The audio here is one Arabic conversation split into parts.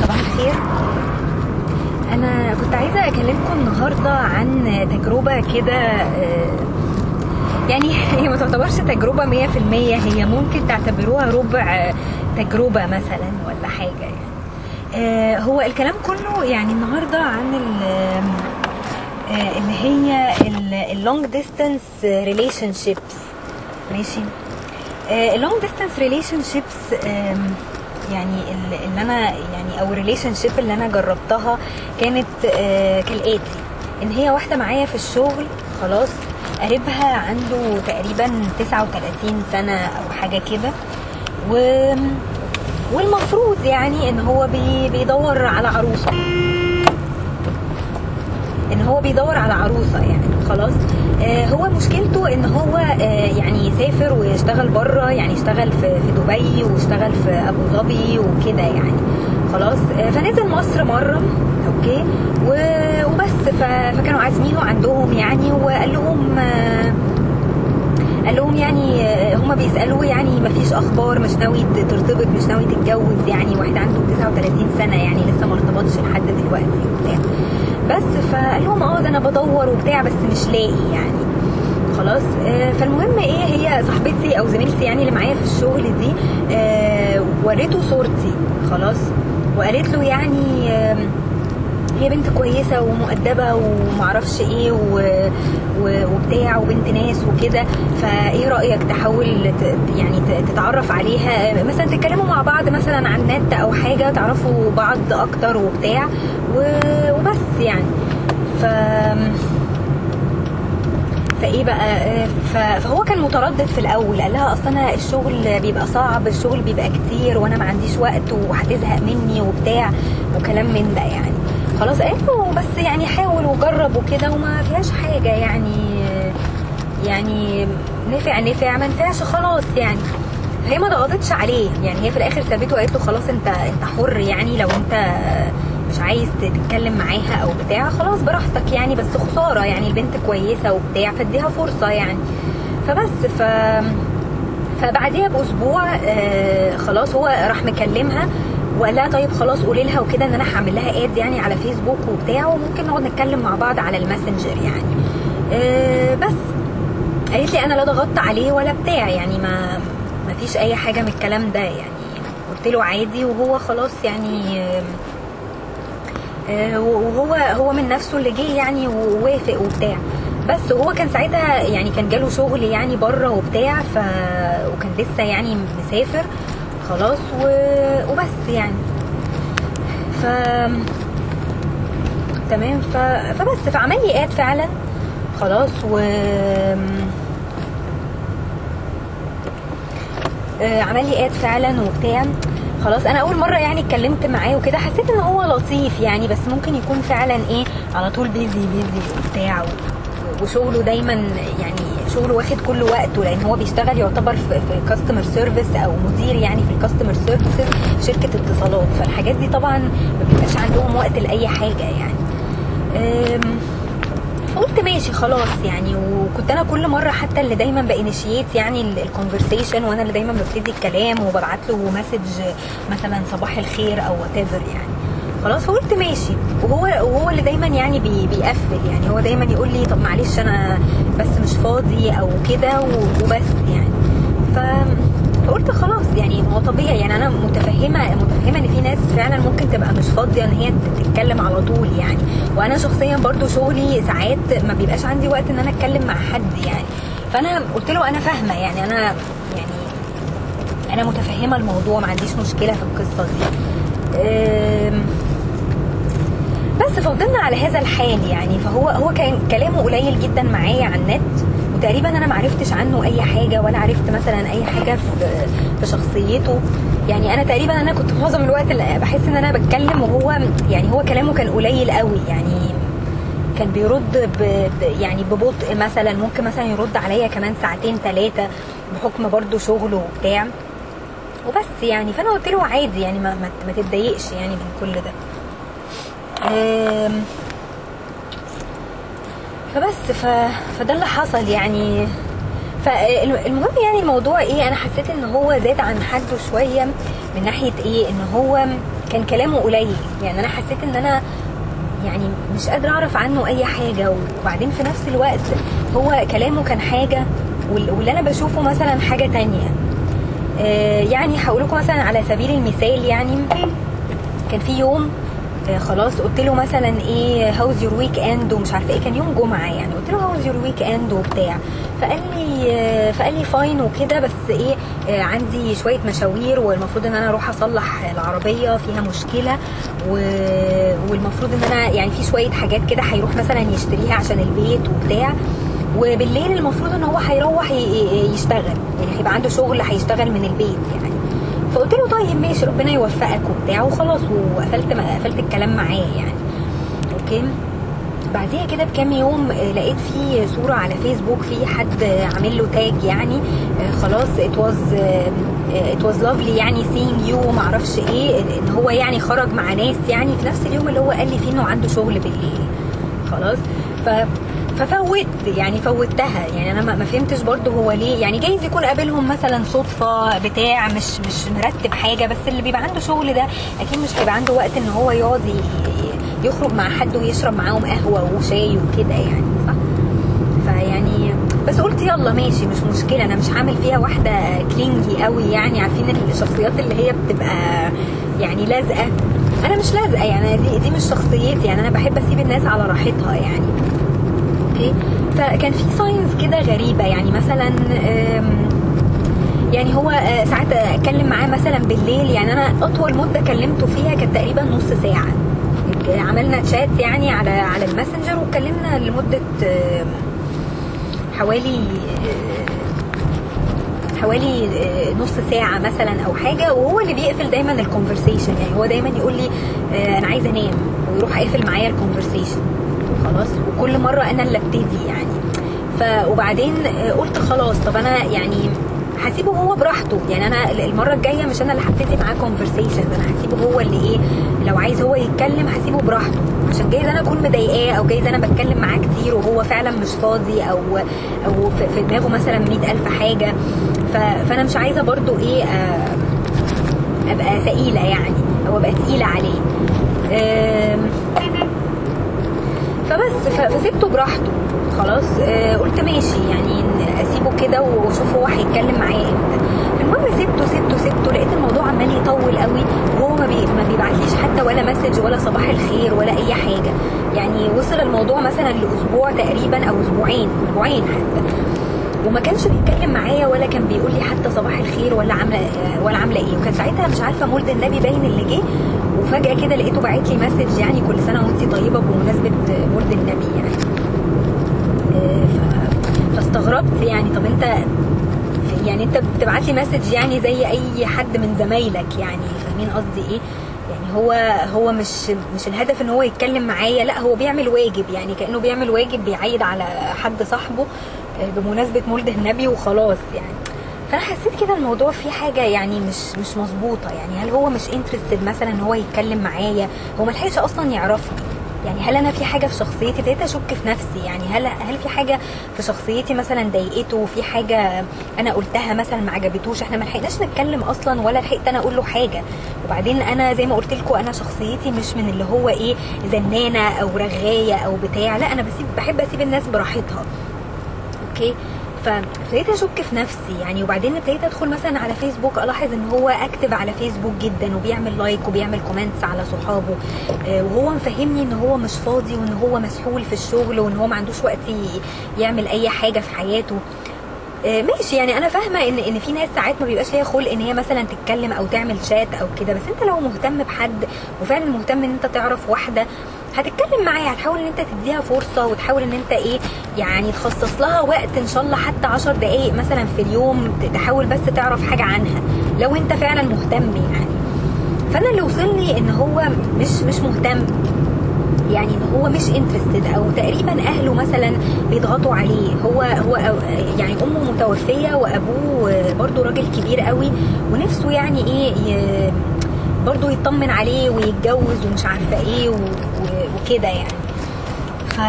صباح الخير. أنا كنت عايزة أكلمكم النهارده عن تجربة كده آه، يعني هي ما تعتبرش تجربة 100% هي ممكن تعتبروها ربع تجربة مثلا ولا حاجة يعني. آه، هو الكلام كله يعني النهارده عن آه، اللي هي ال long distance relationships ماشي؟ ال long distance relationships يعني ال- اللي أنا يعني أو ال relationship اللي أنا جربتها كانت آه، كالآتي. ان هي واحدة معايا في الشغل خلاص قريبها عنده تقريبا 39 سنة أو حاجة كده. و والمفروض يعني ان هو بي بيدور على عروسة. ان هو بيدور على عروسة يعني. خلاص. آه هو مشكلته إن هو آه يعني يسافر ويشتغل بره يعني يشتغل في دبي واشتغل في أبو ظبي وكده يعني. خلاص. آه فنزل مصر مرة أوكي. وبس. فكانوا عازمينه عندهم يعني وقال لهم قال لهم يعني هما بيسألوه يعني ما فيش أخبار مش ناوي ترتبط مش ناوي تتجوز يعني واحد عنده 39 سنة يعني لسه ما ارتبطش لحد دلوقتي وبتاع. بس فقال لهم آه ده أنا بدور وبتاع بس مش لاقي يعني. خلاص. آه، فالمهم إيه هي صاحبتي أو زميلتي يعني اللي معايا في الشغل دي آه، وريته صورتي. خلاص. وقالت له يعني هي بنت كويسة ومؤدبة ومعرفش إيه و... و... وبتاع وبنت ناس وكده. فايه رأيك تحاول ت... يعني تتعرف عليها؟ مثلا تتكلموا مع بعض مثلا عن النت أو حاجة تعرفوا بعض أكتر وبتاع و... وبس يعني. ف فايه بقى؟ فهو كان متردد في الأول. قال لها أصل أنا الشغل بيبقى صعب الشغل بيبقى كتير وأنا ما عنديش وقت وهتزهق مني وبتاع وكلام من ده يعني. خلاص قالت له بس يعني حاول وجرب وكده وما فيهاش حاجة يعني يعني نفع نفع ما نفعش خلاص يعني. هي ما ضغطتش عليه يعني هي في الآخر سابته وقالت له خلاص انت انت حر يعني لو انت مش عايز تتكلم معاها أو بتاع خلاص براحتك يعني بس خسارة يعني البنت كويسة وبتاع فاديها فرصة يعني. فبس ف فبعديها بأسبوع آه خلاص هو راح مكلمها وقال لها طيب خلاص قولي لها وكده ان أنا هعمل لها اد يعني على فيسبوك وبتاع وممكن نقعد نتكلم مع بعض على الماسنجر يعني. آه بس. قالت لي أنا لا ضغطت عليه ولا بتاع يعني ما ما فيش أي حاجة من الكلام ده يعني. قلت له عادي وهو خلاص يعني آه، وهو هو من نفسه اللي جه يعني ووافق وبتاع. بس هو كان ساعتها يعني كان جاله شغل يعني بره وبتاع ف وكان لسه يعني مسافر. خلاص و... وبس يعني. ف تمام. ف... فبس. فعمل لي فعلا. خلاص و آه، عمل لي فعلا وبتاع. خلاص أنا أول مرة يعني اتكلمت معاه وكده. حسيت إن هو لطيف يعني بس ممكن يكون فعلا إيه على طول busy busy وبتاع. وشغله دايما يعني شغله واخد كل وقته لأن هو بيشتغل يعتبر في customer service أو مدير يعني في ال customer service في شركة اتصالات. فالحاجات دي طبعا ما بيبقاش عندهم وقت لأي حاجة يعني. أم، فقلت ماشي خلاص يعني وكنت أنا كل مرة حتى اللي دايما ب initiate يعني ال conversation وأنا اللي دايما ببتدي الكلام وببعت له message مثلا صباح الخير أو وات يعني. خلاص فقلت ماشي. وهو وهو اللي دايما يعني بي بيقفل يعني. هو دايما يقول لي طب معلش أنا بس مش فاضي أو كده وبس يعني. ف فقلت خلاص يعني هو طبيعي. يعني أنا متفهمة متفهمة إن في ناس فعلا ممكن تبقى مش فاضية إن هي تتكلم على طول يعني. وأنا شخصيا برضو شغلي ساعات ما بيبقاش عندي وقت إن أنا أتكلم مع حد يعني. فأنا قلت له أنا فاهمة يعني. أنا يعني أنا متفهمة الموضوع ما عنديش مشكلة في القصة دي. بس فضلنا على هذا الحال يعني فهو هو كان كلامه قليل جدا معايا على النت وتقريبا أنا ما عرفتش عنه أي حاجة ولا عرفت مثلا أي حاجة في شخصيته. يعني أنا تقريبا أنا كنت معظم الوقت بحس إن أنا بتكلم وهو يعني هو كلامه كان قليل قوي يعني كان بيرد ب... يعني ببطء مثلا ممكن مثلا يرد عليا كمان ساعتين ثلاثة بحكم برضو شغله وبتاع. وبس يعني فأنا قلت له عادي يعني ما, ما, تتضايقش يعني من كل ده. فبس ف... فده اللي حصل يعني. فالمهم يعني الموضوع إيه أنا حسيت إن هو زاد عن حده شوية من ناحية إيه إن هو كان كلامه قليل. يعني أنا حسيت إن أنا يعني مش قادرة أعرف عنه أي حاجة. وبعدين في نفس الوقت هو كلامه كان وال- واللي أنا بشوفه مثلا حاجة تانية. آه، يعني هقول لكم مثلا على سبيل المثال يعني كان في يوم خلاص قلت له مثلا إيه how's your weekend ومش عارفة إيه كان يوم جمعة يعني. قلت له how's your weekend وبتاع. فقال لي آه، فقال لي fine وكده. بس إيه آه، عندي شوية مشاوير والمفروض إن أنا أروح أصلح العربية فيها مشكلة. والمفروض إن أنا يعني في شوية حاجات كده هيروح مثلا يشتريها عشان البيت وبتاع. وبالليل المفروض إن هو هيروح يشتغل. يعني هيبقى عنده شغل هيشتغل من البيت يعني. فقلت له طيب ماشي ربنا يوفقك وبتاع وخلاص وقفلت قفلت الكلام معاه يعني. okay؟ بعديها كده بكام يوم آه، لقيت في صورة على فيسبوك في حد عامل له tag يعني آه، خلاص آه، آه، it was lovely يعني seeing you وما أعرفش إيه ان هو يعني خرج مع ناس يعني في نفس اليوم اللي هو قال لي فيه إنه عنده شغل بالليل. خلاص؟ ف ففوت يعني فوتها. يعني أنا ما فهمتش برضه هو ليه. يعني جايز يكون قابلهم مثلا صدفة بتاع مش مش مرتب حاجة بس اللي بيبقى عنده شغل ده أكيد مش هيبقى عنده وقت إن هو يقعد يخرج مع حد ويشرب معاهم قهوة وشاي وكده يعني صح؟ فيعني بس قلت يلا ماشي مش مشكلة. أنا مش هعمل فيها واحدة كلينجي قوي يعني. عارفين الشخصيات اللي هي بتبقى يعني لازقة؟ أنا مش لازقة يعني. دي دي مش شخصيتي. يعني أنا بحب أسيب الناس على راحتها يعني. okay فكان في signs كده غريبة يعني مثلا يعني هو آه، ساعات أتكلم معاه مثلا بالليل يعني أنا أطول مدة كلمته فيها كانت تقريبا نص ساعة. عملنا تشات يعني على على الماسنجر واتكلمنا لمدة حوالي آه، حوالي آه، نص ساعة مثلا أو حاجة وهو اللي بيقفل دايما ال conversation يعني هو دايما يقول لي أنا عايزة أنام ويروح قافل معايا ال conversation خلاص وكل مرة أنا اللي أبتدي يعني. ف وبعدين آه، قلت خلاص طب أنا يعني هسيبه هو براحته. يعني أنا المرة الجاية مش أنا اللي هبتدي معاه conversation أنا هسيبه هو اللي إيه لو عايز هو يتكلم هسيبه براحته. عشان جايز أنا أكون مضايقاه أو جايز أنا بتكلم معاه كتير وهو فعلا مش فاضي أو أو في دماغه مثلا مئة ألف حاجة. ف- فأنا مش عايزة برضو إيه آه، أبقى ثقيلة يعني أو أبقى تقيلة عليه. ف- فسيبته براحته. خلاص. آه، قلت ماشي. يعني أسيبه كده وأشوف هو هيتكلم معايا إمتى. المهم سبته سبته سبته. لقيت الموضوع عمال يطول قوي. وهو ما بيبعتليش حتى ولا مسج ولا صباح الخير ولا أي حاجة. يعني وصل الموضوع مثلا لأسبوع تقريبا أو أسبوعين أسبوعين حتى. وما كانش بيتكلم معايا ولا كان بيقول لي حتى صباح الخير ولا عامله ولا عاملة إيه. وكان ساعتها مش عارفة مولد النبي باين اللي جه. وفجأة كده لقيته باعت لي message يعني كل سنة وانت طيبة بمناسبة مولد النبي يعني. فاستغربت يعني طب انت يعني انت بتبعت لي message يعني زي أي حد من زمايلك يعني فاهمين قصدي إيه؟ يعني هو هو مش مش الهدف إن هو يتكلم معايا لأ هو بيعمل واجب يعني كأنه بيعمل واجب بيعيد على حد صاحبه بمناسبة مولد النبي وخلاص يعني. فأنا حسيت كده الموضوع فيه حاجة يعني مش مش مظبوطة. يعني هل هو مش انترستد مثلا إن هو يتكلم معايا؟ هو ملحقش أصلا يعرفني. يعني هل أنا في حاجة في شخصيتي؟ ابتديت أشك في نفسي. يعني هل هل في حاجة في شخصيتي مثلا ضايقته؟ في حاجة أنا قلتها مثلا ما عجبتوش؟ إحنا ما لحقناش نتكلم أصلا ولا لحقت أنا أقول له حاجة. وبعدين أنا زي ما قلت لكم أنا شخصيتي مش من اللي هو إيه زنانة أو رغاية أو بتاع. لا أنا بسيب بحب أسيب الناس براحتها. okay؟ فابتديت أشك في نفسي يعني وبعدين ابتديت أدخل مثلا على فيسبوك ألاحظ إن هو active على فيسبوك جدا وبيعمل like وبيعمل comments على صحابه آه، وهو مفهمني إن هو مش فاضي وإن هو مسحول في الشغل وإن هو ما عندوش وقت يعمل أي حاجة في حياته. آه، ماشي يعني أنا فاهمة إن إن في ناس ساعات ما بيبقاش ليها خلق إن هي مثلا تتكلم أو تعمل شات أو كده بس أنت لو مهتم بحد وفعلا مهتم إن أنت تعرف واحدة هتتكلم معاها هتحاول إن أنت تديها فرصة وتحاول إن أنت إيه يعني تخصص لها وقت إن شاء الله حتى عشر دقائق مثلا في اليوم تحاول بس تعرف حاجة عنها لو أنت فعلا مهتم يعني. فأنا اللي وصلني إن هو مش مش مهتم يعني إن هو مش انترستد أو تقريبا أهله مثلا بيضغطوا عليه. هو هو يعني أمه متوفية وأبوه برضه راجل كبير قوي ونفسه يعني إيه برضه يطمن عليه ويتجوز ومش عارفة إيه و- وكده يعني. ف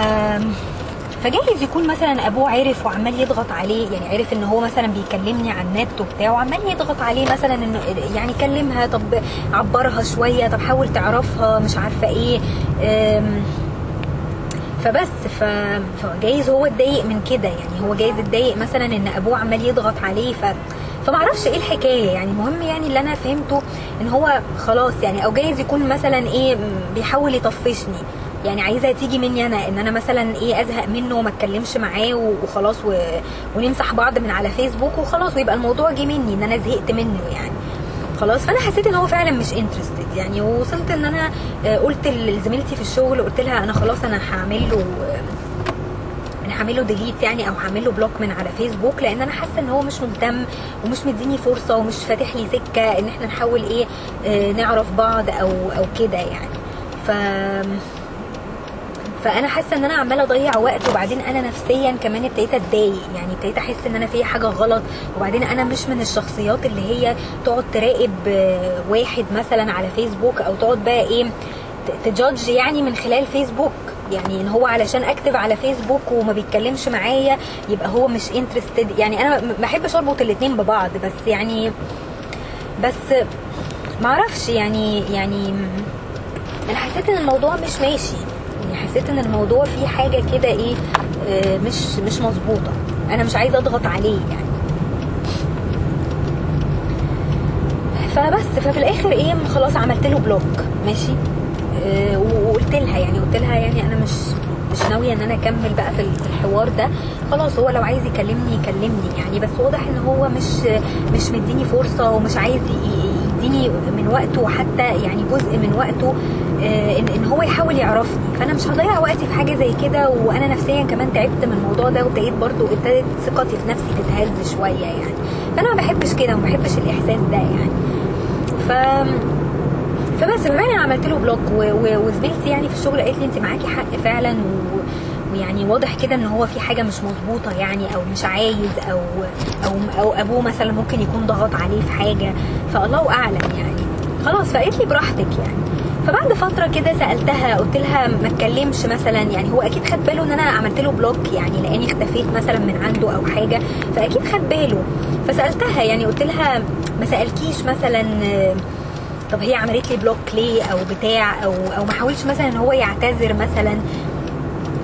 فجايز يكون مثلا أبوه عرف وعمال يضغط عليه يعني عرف إن هو مثلا بيكلمني عن النت وبتاع وعمال يضغط عليه مثلا إنه يعني كلمها طب عبرها شوية طب حاول تعرفها مش عارفة إيه. فبس. فجايز هو اتضايق من كده يعني. هو جايز اتضايق مثلا إن أبوه عمال يضغط عليه ف فمعرفش إيه الحكاية يعني. المهم يعني اللي أنا فهمته إن هو خلاص يعني أو جايز يكون مثلا إيه بيحاول يطفشني. يعني عايزها تيجي مني أنا إن أنا مثلا إيه أزهق منه وما أتكلمش معاه وخلاص و... ونمسح بعض من على فيسبوك وخلاص ويبقى الموضوع جه مني إن أنا زهقت منه يعني. خلاص فأنا حسيت إن هو فعلا مش انترستد يعني ووصلت إن أنا آه، قلت لزميلتي في الشغل قلت لها أنا خلاص أنا هعمل له أنا هعمل له delete يعني أو هعمل له block من على فيسبوك لأن أنا حاسة إن هو مش مهتم ومش مديني فرصة ومش فاتح لي سكة إن إحنا نحاول إيه آه، نعرف بعض أو أو كده يعني. ف فأنا حاسة إن أنا عمالة أضيع وقت وبعدين أنا نفسيا كمان ابتديت أتضايق. يعني ابتديت أحس إن أنا في حاجة غلط وبعدين أنا مش من الشخصيات اللي هي تقعد تراقب واحد مثلا على فيسبوك أو تقعد بقى إيه تجادج يعني من خلال فيسبوك. يعني إن هو علشان اكتب على فيسبوك وما بيتكلمش معايا يبقى هو مش انترستد يعني أنا ما اربط الاتنين ببعض بس يعني بس معرفش يعني يعني أنا حسيت إن الموضوع مش ماشي. حسيت إن الموضوع فيه حاجة كده إيه آه، مش مش مظبوطة. أنا مش عايزة أضغط عليه يعني. فبس ففي الآخر إيه خلاص عملت له بلوك ماشي؟ آه، وقلت لها يعني قلت لها يعني أنا مش مش ناوية إن أنا أكمل بقى في الحوار ده. خلاص هو لو عايز يكلمني يكلمني يعني. بس واضح إن هو مش مش مديني فرصة ومش عايز يديني من وقته حتى يعني جزء من وقته آه، ان إن هو يحاول يعرفني. فأنا مش هضيع وقتي في حاجة زي كده وأنا نفسيا كمان تعبت من الموضوع ده وابتديت برضو ابتدت ثقتي في نفسي تتهز شوية يعني. فأنا ما بحبش كده وما بحبش الإحساس ده يعني. ف فبس فعلا عملت له block وزميلتي يعني في الشغل قالت لي أنت معاكي حق فعلا و... ويعني واضح كده إن هو في حاجة مش مظبوطة يعني أو مش عايز أو أو أو أبوه مثلا ممكن يكون ضغط عليه في حاجة. فالله أعلم يعني. خلاص فقالت لي براحتك يعني. فبعد فترة كده سألتها قلت لها ما اتكلمش مثلا. يعني هو أكيد خد باله إن أنا عملت له block يعني لأني اختفيت مثلا من عنده أو حاجة. فأكيد خد باله. فسألتها يعني قلت لها ما سألكيش مثلا طب هي عملت لي بلوك ليه؟ أو بتاع أو أو ما حاولش مثلا إن هو يعتذر مثلا.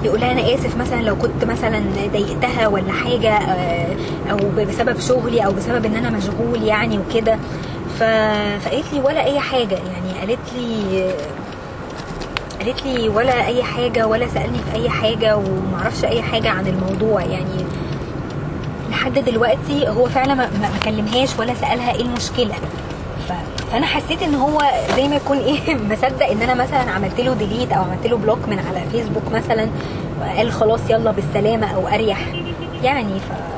يقول لها أنا آسف مثلا لو كنت مثلا ضايقتها ولا حاجة آه، أو بسبب شغلي أو بسبب إن أنا مشغول يعني وكده. فقالت لي ولا أي حاجة يعني قالت لي قالت لي ولا أي حاجة ولا سألني في أي حاجة ومعرفش أي حاجة عن الموضوع يعني لحد دلوقتي هو فعلا ما كلمهاش ولا سألها إيه المشكلة فانا حسيت ان هو زي ما يكون إيه مصدق ان أنا مثلا عملت له delete أو عملت له block من على فيسبوك مثلا وقال خلاص يلا بالسلامة أو اريح. يعني ف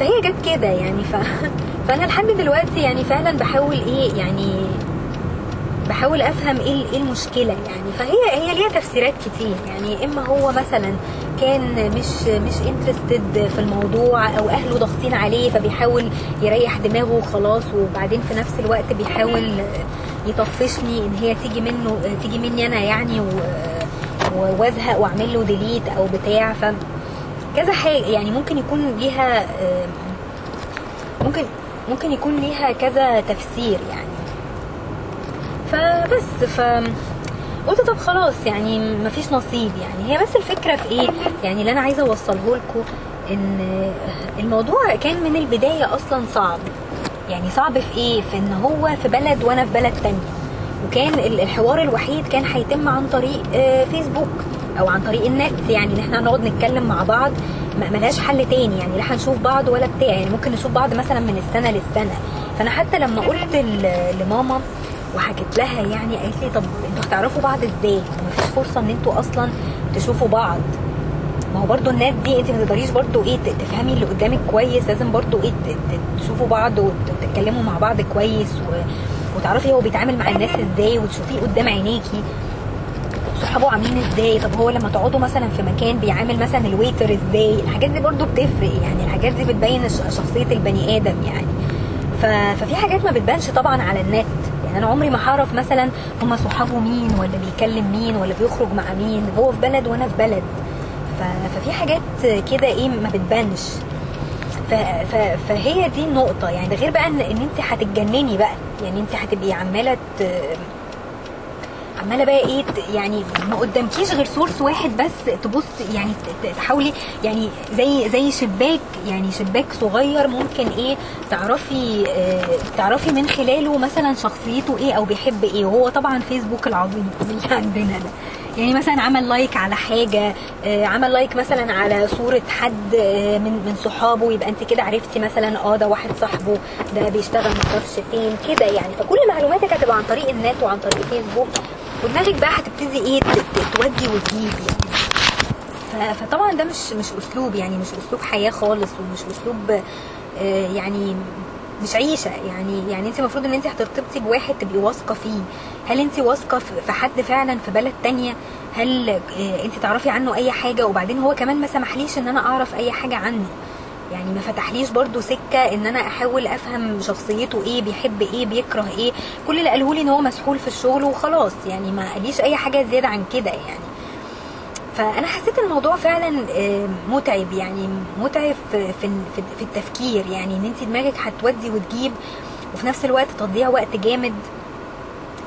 فهي جت كده يعني ف... فأنا لحد دلوقتي يعني فعلا بحاول إيه يعني بحاول أفهم إيه إيه المشكلة يعني. فهي هي ليها تفسيرات كتير يعني. إما هو مثلا كان مش مش interested في الموضوع أو أهله ضاغطين عليه فبيحاول يريح دماغه وخلاص وبعدين في نفس الوقت بيحاول يطفشني إن هي تيجي منه تيجي مني أنا يعني وأزهق وأعمل له delete أو بتاع. ف كذا حاجة يعني. ممكن يكون ليها ممكن ممكن يكون ليها كذا تفسير يعني. فبس ف قلت طب خلاص يعني مفيش نصيب يعني هي بس الفكرة في إيه؟ يعني اللي أنا عايزة اوصله لكم إن الموضوع كان من البداية أصلا صعب. يعني صعب في إيه؟ في إن هو في بلد وأنا في بلد تانية. وكان ال- الحوار الوحيد كان هيتم عن طريق آه، فيسبوك أو عن طريق النت يعني إن إحنا نقعد نتكلم مع بعض ملهاش حل تاني. يعني لا هنشوف بعض ولا بتاع. يعني ممكن نشوف بعض مثلا من السنة للسنة. فأنا حتى لما قلت لماما وحكيت لها يعني قالت لي طب أنتوا هتعرفوا بعض إزاي؟ مفيش فرصة ان أنتوا أصلا تشوفوا بعض. ما هو برضو النت دي انت ما تقدريش برضو إيه تفهمي اللي قدامك كويس لازم برضو إيه تشوفوا بعض وتتكلموا مع بعض كويس و... وتعرفي هو بيتعامل مع الناس إزاي وتشوفيه قدام عينيكي. صحابه عاملين إزاي؟ طب هو لما تقعدوا مثلا في مكان بيعامل مثلا الويتر إزاي؟ الحاجات دي برضو بتفرق يعني الحاجات دي بتبين شخصية البني آدم يعني. ف... ففي حاجات ما بتبانش طبعا على النت يعني أنا عمري ما هعرف مثلا هما صحابه مين ولا بيكلم مين ولا بيخرج مع مين. هو في بلد وأنا في بلد. ف- ففي حاجات كده إيه ما بتبانش. ف... فهي دي النقطة. يعني ده غير بقى ان, أنت هتتجنني بقى. يعني أنت هتبقي عمالة. عمالة بقى إيه يعني ما قدامكيش غير source واحد بس تبص يعني تحاولي يعني زي زي شباك يعني شباك صغير ممكن إيه تعرفي آه تعرفي من خلاله مثلا شخصيته إيه أو بيحب إيه. وهو طبعا فيسبوك العظيم اللي عندنا ده. يعني مثلا عمل like على حاجة آه عمل like مثلا على صورة حد آه من من صحابه. يبقى انت كده عرفتي مثلا آه ده واحد صاحبه ده بيشتغل معرفش فين كده يعني. فكل معلوماتك هتبقى عن طريق النت وعن طريق فيسبوك ودماغك بقى هتبتدي إيه؟ تودي وتجيب يعني. فطبعا ده مش مش أسلوب يعني مش أسلوب حياة خالص ومش أسلوب آه، يعني مش عيشة يعني. يعني انت المفروض ان انت هترتبطي بواحد تبقي واثقة فيه. هل انت واثقة في في حد فعلا في بلد تانية؟ هل آه، انت تعرفي عنه أي حاجة؟ وبعدين هو كمان ما سمحليش إن أنا أعرف أي حاجة عنه. يعني ما فتحليش برضو سكة إن أنا أحاول أفهم شخصيته إيه بيحب إيه بيكره إيه. كل اللي قاله لي إن هو مسحول في الشغل وخلاص يعني ما قاليش أي حاجة زيادة عن كده يعني. فأنا حسيت الموضوع فعلا آه، متعب يعني متعب في في التفكير يعني إن انت دماغك هتودي وتجيب وفي نفس الوقت تضييع وقت جامد.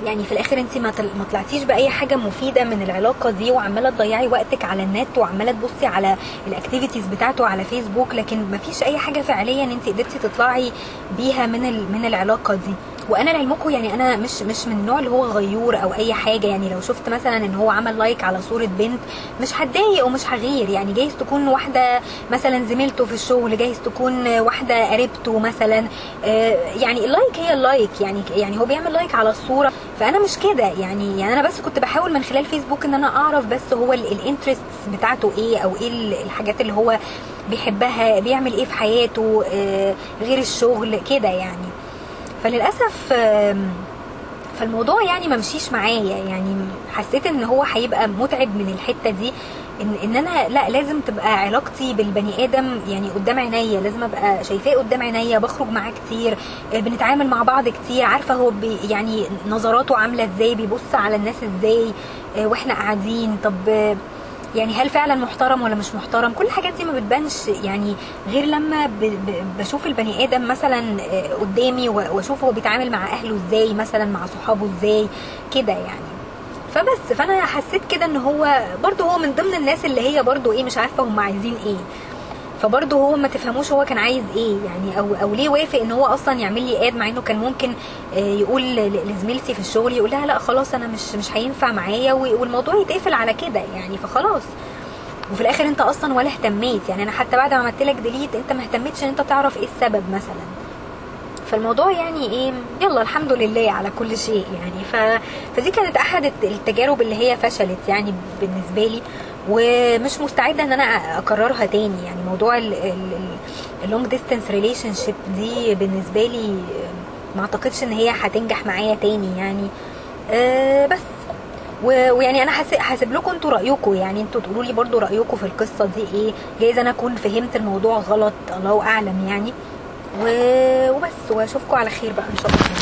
يعني في الآخر انت ما طل- ما طلعتيش بأي حاجة مفيدة من العلاقة دي وعمالة تضيعي وقتك على النت وعمالة تبصي على ال activities بتاعته على فيسبوك لكن ما فيش أي حاجة فعليا انت قدرتي تطلعي بيها من من العلاقة دي. وأنا لعلمكم يعني أنا مش مش من النوع اللي هو غيور أو اي حاجة. يعني لو شفت مثلا ان هو عمل like على صورة بنت مش هتضايق ومش هغير. يعني جايز تكون واحدة مثلا زميلته في الشغل جايز تكون واحدة قريبته مثلا. آه، يعني ال like هي ال like. يعني يعني هو بيعمل like على الصورة. فأنا مش كده. يعني يعني أنا بس كنت بحاول من خلال فيسبوك إن أنا أعرف بس هو ال interest بتاعته إيه أو إيه ال- الحاجات اللي هو بيحبها بيعمل إيه في حياته آه، غير الشغل كده يعني. فللأسف فالموضوع يعني ما مشيش معايا. يعني حسيت إن هو هيبقى متعب من الحتة دي إن إن أنا لأ لازم تبقى علاقتي بالبني آدم يعني قدام عينيا لازم أبقى شايفاه قدام عينيا بخرج معاه كتير آه، بنتعامل مع بعض كتير عارفة هو يعني نظراته عاملة إزاي بيبص على الناس إزاي آه، وإحنا قاعدين. طب يعني هل فعلا محترم ولا مش محترم؟ كل الحاجات دي ما بتبانش يعني غير لما بشوف البني آدم مثلا آه، قدامي واشوف هو بيتعامل مع أهله إزاي مثلا مع صحابه إزاي كده يعني. فبس فأنا حسيت كده إن هو برضه هو من ضمن الناس اللي هي برضه إيه مش عارفة هم عايزين إيه. فبرضه هو ما تفهموش هو كان عايز إيه يعني أو أو ليه وافق إن هو أصلا يعمل لي اد مع إنه كان ممكن آه، يقول لزميلتي في الشغل يقول لها لا خلاص أنا مش مش هينفع معايا والموضوع يتقفل على كده يعني فخلاص. وفي الآخر أنت أصلا ولا اهتميت يعني أنا حتى بعد ما عملت لك ديليت أنت ما اهتمتش إن أنت تعرف إيه السبب مثلا. فالموضوع يعني إيه يلا الحمد لله على كل شيء يعني. ف... فدي كانت أحد الت- التجارب اللي هي فشلت يعني بالنسبة لي. ومش مستعدة إن أنا أكررها تاني. يعني موضوع ال long distance relationship دي بالنسبة لي ما أعتقدش إن هي هتنجح معايا تاني يعني. أه بس. ويعني أنا هاسيب لكم أنتوا رأيكم. يعني أنتوا تقولوا لي برضو رأيكم في القصة دي إيه. جايز أنا أكون فهمت الموضوع غلط. الله أعلم يعني. وبس. وأشوفكم على خير بقى إن شاء الله.